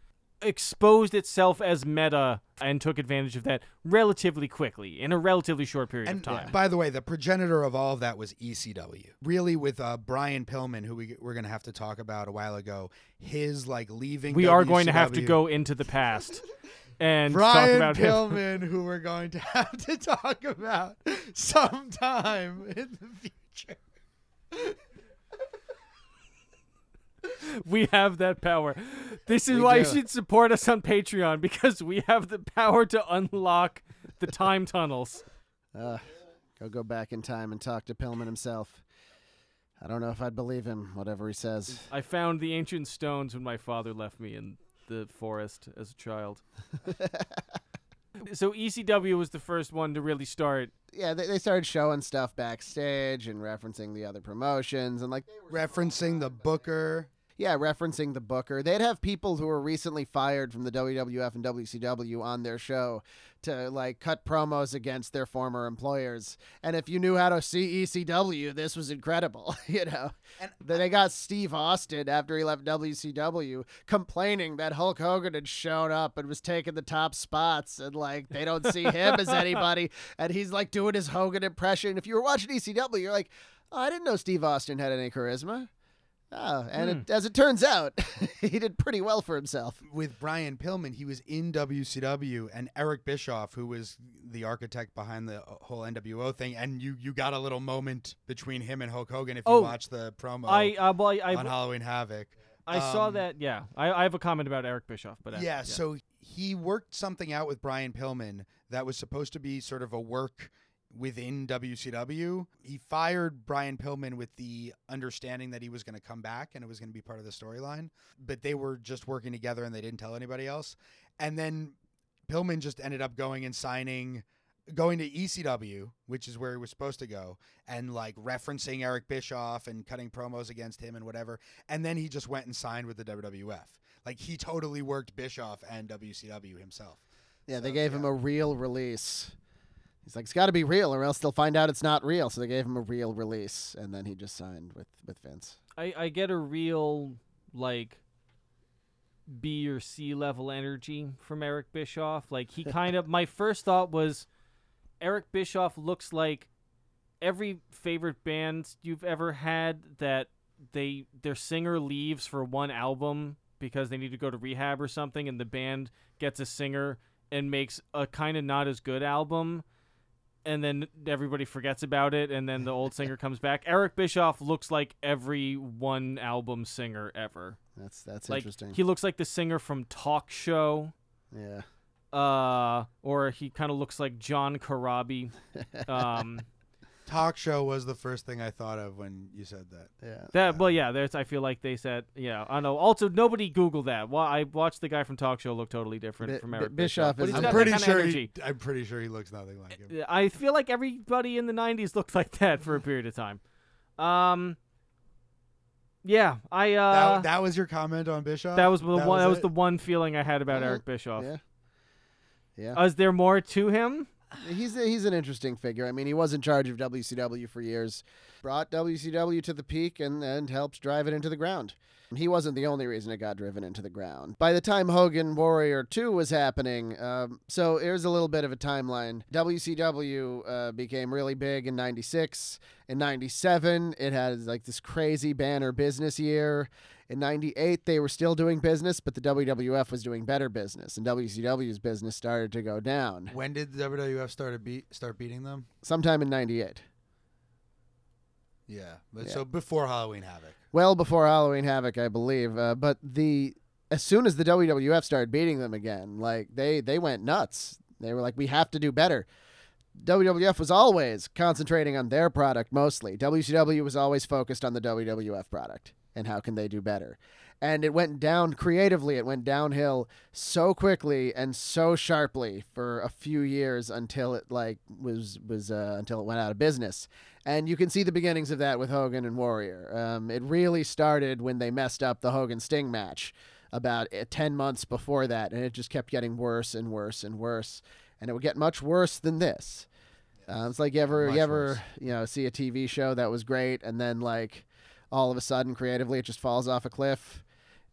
exposed itself as meta and took advantage of that relatively quickly in a relatively short period And of time. by the way, the progenitor of all of that was ECW. Really, with uh, Brian Pillman, who we, we're going to have to talk about a while ago, his like leaving. we are going to have to go into the past and Brian talk about him. Pillman, who we're going to have to talk about sometime in the future. We have that power. This is We why you should support us on Patreon because we have the power to unlock the time tunnels. Uh, go go back in time and talk to Pillman himself. I don't know if I'd believe him, whatever he says. I found the ancient stones when my father left me in the forest as a child. so ECW was the first one to really start. Yeah, they, they started showing stuff backstage and referencing the other promotions and like Referencing the Booker. Yeah, referencing the Booker. They'd have people who were recently fired from the WWF and WCW on their show to like cut promos against their former employers. And if you knew how to see ECW, this was incredible, you know. And- then they got Steve Austin after he left WCW complaining that Hulk Hogan had shown up and was taking the top spots and like they don't see him as anybody and he's like doing his Hogan impression. If you were watching ECW, you're like, oh, I didn't know Steve Austin had any charisma. Oh, and it, as it turns out, he did pretty well for himself. With Brian Pillman, he was in WCW, and Eric Bischoff, who was the architect behind the whole NWO thing, and you you got a little moment between him and Hulk Hogan if you Oh, watch the promo I uh, well, I, on Halloween Havoc. I saw Um, that. Yeah, I, I have a comment about Eric Bischoff, but uh, yeah, so he worked something out with Brian Pillman that was supposed to be sort of a work within WCW. He fired Brian Pillman with the understanding that he was going to come back and it was going to be part of the storyline, but they were just working together and they didn't tell anybody else. And then Pillman just ended up going and signing going to ECW, which is where he was supposed to go, and like referencing Eric Bischoff and cutting promos against him and whatever. And then he just went and signed with the WWF. Like he totally worked Bischoff and WCW himself. Yeah, they So, gave him a real release. He's like, it's got to be real, or else they'll find out it's not real. So they gave him a real release, and then he just signed with with Vince. I, I get a real like B or C level energy from Eric Bischoff. Like he kind of my first thought was Eric Bischoff looks like every favorite band you've ever had that they their singer leaves for one album because they need to go to rehab or something and the band gets a singer and makes a kind of not as good album and then everybody forgets about it and then the old singer comes back. Eric bischoff looks like every one album singer ever. That's that's like interesting. he looks like the singer from talk show. Yeah, uh or he kind of looks like john Corabi um Talk show was the first thing I thought of when you said that. yeah. that well yeah there's i feel like they said yeah i know also nobody googled that well i watched the guy from talk show look totally different Bi- from Bi- eric Bischoff bischoff, is- I'm got I'm that pretty sure. He, I'm pretty sure he looks nothing like him. I feel like everybody in the '90s looked like that for a period of time. Um, yeah, I uh, that, that, that was your comment on Bischoff. That was the one. that was it? the one feeling I had about Yeah, Eric Bischoff. Yeah, yeah. Uh, is there more to him? He's a, he's an interesting figure. I mean, he was in charge of WCW for years, brought WCW to the peak, and and helped drive it into the ground. He wasn't the only reason it got driven into the ground. By the time Hogan Warrior 2 was happening, um, so here's a little bit of a timeline. WCW uh, became really big in 96. In 97, it had like this crazy banner business year. In 98, they were still doing business, but the WWF was doing better business, and WCW's business started to go down When did the WWF start beat start beating them? sometime in 98. Yeah, but Yeah. so before Halloween Havoc. well before Halloween Havoc, I believe. Uh, but the as soon as the WWF started beating them again, like they they went nuts. They were like, we have to do better. WWF was always concentrating on their product mostly. WCW was always focused on the WWF product and how can they do better. And it went down creatively. It went downhill so quickly and so sharply for a few years until it like was was uh, until it went out of business. And you can see the beginnings of that with Hogan and Warrior. Um, it really started when they messed up the Hogan Sting match about uh, 10 months before that, and it just kept getting worse and worse and worse. And it would get much worse than this. Uh, it's like you ever, Much you ever, worse. you know, see a TV show that was great, and then like all of a sudden, creatively, it just falls off a cliff.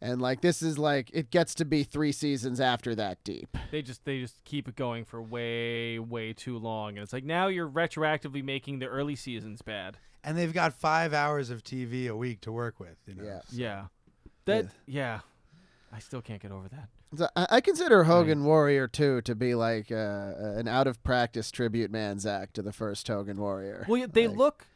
And like this is like it gets to be three seasons after that deep. They just they just keep it going for way way too long, and it's like now you're retroactively making the early seasons bad. And they've got five hours of TV a week to work with. You know. Yeah. Yeah, that yeah, I still can't get over that. So I, I consider Hogan Warrior 2 to be like uh, uh, an out of practice tribute man's act to the first Hogan Warrior. Well, yeah, they Like, look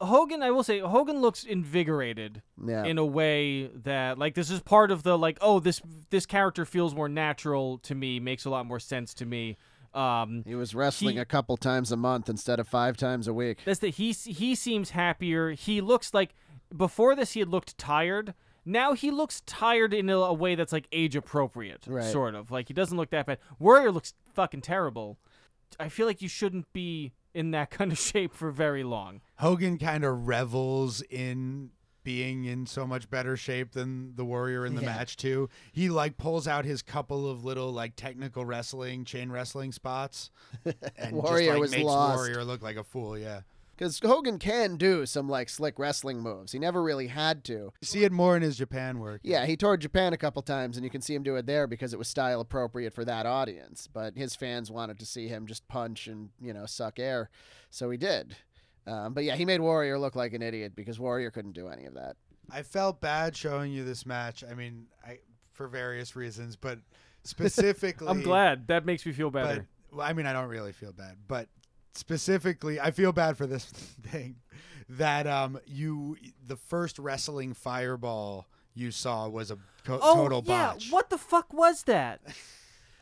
Hogan. I will say Hogan looks invigorated yeah. in a way that like this is part of the like oh this this character feels more natural to me, makes a lot more sense to me. Um, he was wrestling he- a couple times a month instead of five times a week. That's that he he seems happier. He looks like before this he had looked tired. Now he looks tired in a, a way that's like age appropriate, Right. sort of. Like he doesn't look that bad. Warrior looks fucking terrible. I feel like you shouldn't be in that kind of shape for very long. Hogan kind of revels in being in so much better shape than the warrior in the Yeah. match too. He like pulls out his couple of little like technical wrestling, chain wrestling spots, and Warrior just like was makes lost. warrior look like a fool. Yeah, Because Hogan can do some like slick wrestling moves. He never really had to. you see it more in his Japan work. Yeah, he toured Japan a couple times, and you can see him do it there because it was style appropriate for that audience. But his fans wanted to see him just punch and you know suck air, so he did. Um, but yeah, he made Warrior look like an idiot because Warrior couldn't do any of that. I felt bad showing you this match. I mean, I for various reasons, but specifically, I'm glad. That makes me feel But better. well, I mean, I don't really feel bad, but specifically, I feel bad for this thing that um you the first wrestling fireball you saw was a co- oh total yeah, what the fuck was that?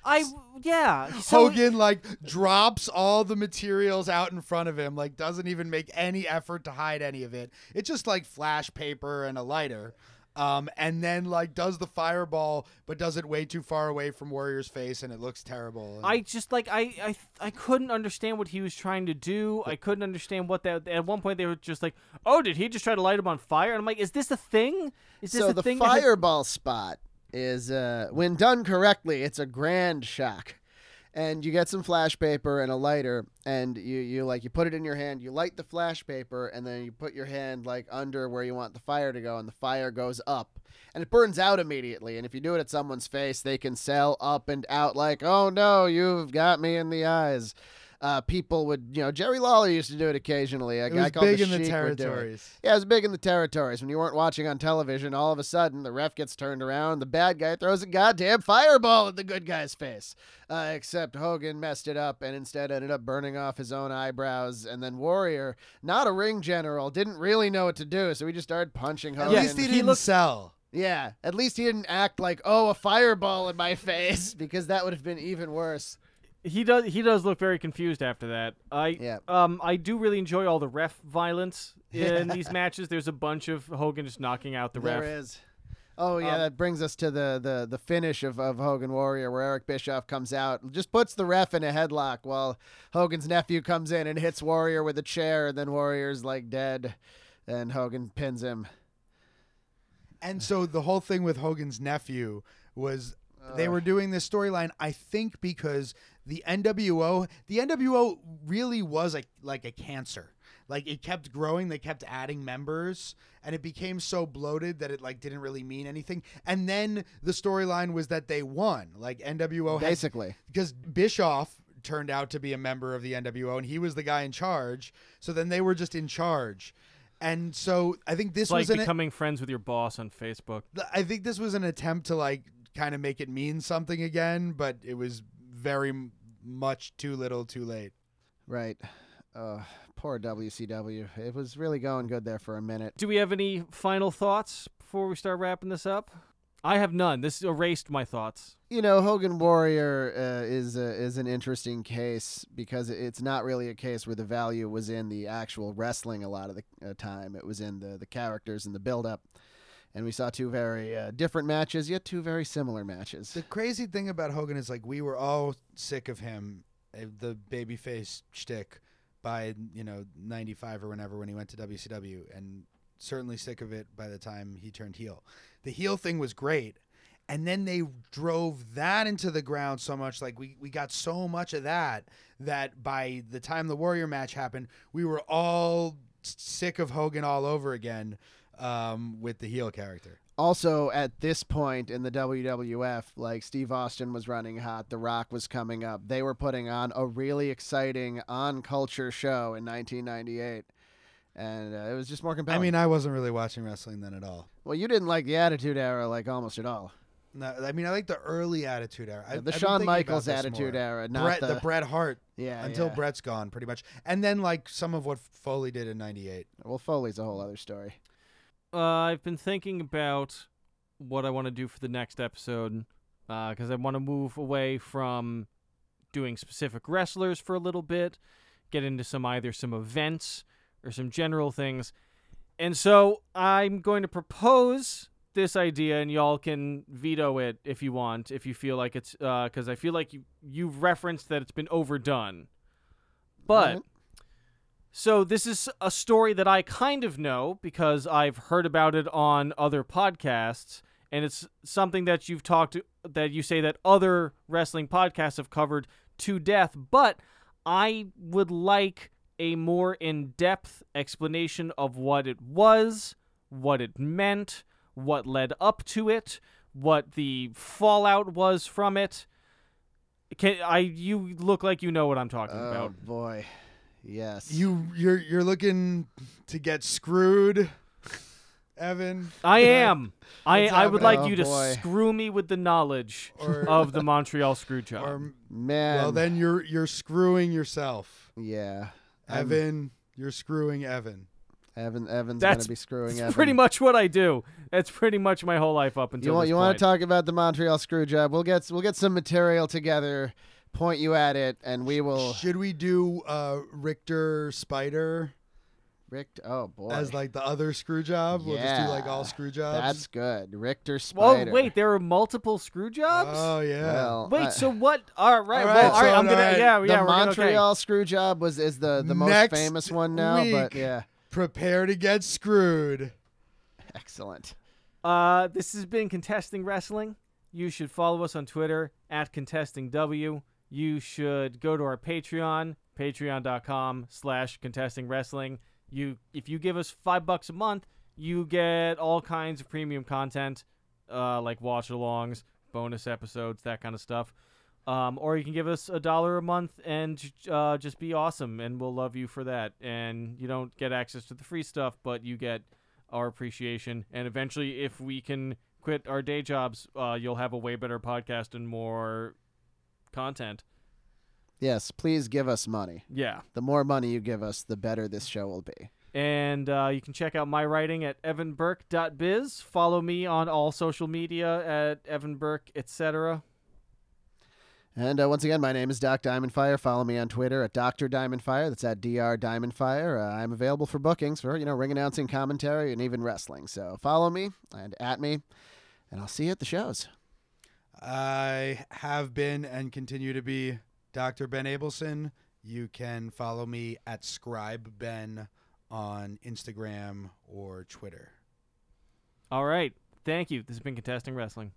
I yeah. So, Hogan like drops all the materials out in front of him, like doesn't even make any effort to hide any of it. It's just like flash paper and a lighter. Um, and then like does the fireball, but does it way too far away from Warrior's face, and it looks terrible. And- I just like I, I I couldn't understand what he was trying to do. I couldn't understand what that. At one point, they were just like, "Oh, did he just try to light him on fire?" And I'm like, "Is this a thing? Is this so a the thing?" that has- fireball spot is uh, when done correctly it's a grand shock. And you get some flash paper and a lighter and you, you like you put it in your hand you light the flash paper and then you put your hand like under where you want the fire to go and the fire goes up. And it burns out immediately and if you do it at someone's face they can sell up and out like oh no you've got me in the eyes uh, people would, you know, Jerry Lawler used to do it occasionally. A it guy was called big the in Sheik would do it. territories. Yeah, it was big in the territories. When you weren't watching on television, all of a sudden the ref gets turned around, the bad guy throws a goddamn fireball at the good guy's face. Uh, except Hogan messed it up and instead ended up burning off his own eyebrows. And then Warrior, not a ring general, didn't really know what to do, so he just started punching Hogan. At least he he didn't looked- sell. yeah, at least he didn't act like, oh, a fireball in my face, because that would have been even worse. He does he does look very confused after that. I Yeah. um I do really enjoy all the ref violence in these matches. There's a bunch of Hogan just knocking out the There ref. There is. Oh yeah, Um, that brings us to the, the, the finish of, of Hogan Warrior, where Eric Bischoff comes out, just puts the ref in a headlock while Hogan's nephew comes in and hits Warrior with a chair, and then Warrior's like dead, and Hogan pins him. And so the whole thing with Hogan's nephew was they were doing this storyline, I think, because the NWO, the NWO really was a, like a cancer. Like it kept growing, they kept adding members, and it became so bloated that it like didn't really mean anything. And then the storyline was that they won. Like NWO had Basically, because Bischoff turned out to be a member of the NWO and he was the guy in charge. So then they were just in charge. And so I think this It's like was an becoming friends with your boss on Facebook. I think this was an attempt to like kind of make it mean something again, but it was very m- much too little, too late. right? Uh, poor WCW. It was really going good there for a minute. Do we have any final thoughts before we start wrapping this up? I have none. This erased my thoughts. You know, Hogan Warrior uh, is a, is an interesting case because it's not really a case where the value was in the actual wrestling a lot of the uh, time. It was in the the characters and the build up. And we saw two very uh, different matches, yet two very similar matches. The crazy thing about Hogan is like we were all sick of him, uh, the babyface shtick, by you know '95 or whenever when he went to WCW, and certainly sick of it by the time he turned heel. The heel thing was great, and then they drove that into the ground so much. Like we we got so much of that that by the time the Warrior match happened, we were all sick of Hogan all over again um, with the heel character. also at this point in the WWF, like Steve Austin was running hot, The Rock was coming up. They were putting on a really exciting on culture show in 1998, and uh, it was just more compelling. I mean, I wasn't really watching wrestling then at all. well, you didn't like the Attitude Era like almost at all. No, I mean, I like the early Attitude Era. I, the I've Shawn Michaels Attitude more. Era, not Bret, the, the, Bret Hart yeah until yeah. Bret's gone, pretty much, and then like some of what Foley did in '98. Well, Foley's a whole other story. Uh, I've been thinking about what I want to do for the next episode because I want to move away from doing specific wrestlers for a little bit, get into some either some events or some general things. And so I'm going to propose this idea, and y'all can veto it if you want, if you feel like it's because I feel like you you've referenced that it's been overdone. But Alright. So this is a story that I kind of know because I've heard about it on other podcasts, and it's something that you've talked that you say that other wrestling podcasts have covered to death. But I would like a more in-depth explanation of what it was, what it meant, what led up to it, what the fallout was from it. Can I? You look like you know what I'm talking about. Oh about. boy, yes. You you're you're looking to get screwed, Evan. I am. I I would happening? like Oh, you to boy. screw me with the knowledge Or- of the Montreal screw job. Or man. well, then you're you're screwing yourself, yeah. I'm- Evan. You're screwing Evan. Evan Evan's That's- gonna be screwing Evan. That's Evan. pretty much what I do. That's pretty much my whole life up until You want this you point. want to talk about the Montreal screw job? We'll get we'll get some material together, point you at it, and we will. Should we do uh, Richter Spider Rick, oh boy, as like the other screw job? We'll just do like all Yeah. screw jobs. that's good. Richter Spider. Oh wait, there are multiple screw jobs. Oh yeah. Well, wait, I- so what? All right, All right, well, all right. so, I'm gonna all right, yeah the yeah we're gonna, okay. Montreal screw job was is the the most Next famous one now, but week. yeah, Prepare to get screwed. excellent. Uh, this has been contesting wrestling. You should follow us on Twitter at contestingw. You should go to our Patreon, patreon.com slash contesting wrestling. You if you give us five bucks a month, you get all kinds of premium content, uh, like watch alongs, bonus episodes, that kind of stuff. Um, or you can give us a dollar a month and uh, just be awesome, and we'll love you for that. And you don't get access to the free stuff, but you get our appreciation. And eventually, if we can quit our day jobs, uh, you'll have a way better podcast and more content. Yes, please give us money. Yeah. The more money you give us, the better this show will be. And uh, you can check out my writing at evanburke.biz. Follow me on all social media at evanburke, etc. And uh, once again, my name is Doc Diamondfire. Follow me on Twitter at Dr. Diamondfire. That's at Dr. Diamondfire. Uh, I'm available for bookings for, you know, ring announcing, commentary, and even wrestling. So follow me and at me, and I'll see you at the shows. I have been and continue to be Dr. Ben Abelson. You can follow me at ScribeBen on Instagram or Twitter. All right. Thank you. This has been Contesting Wrestling.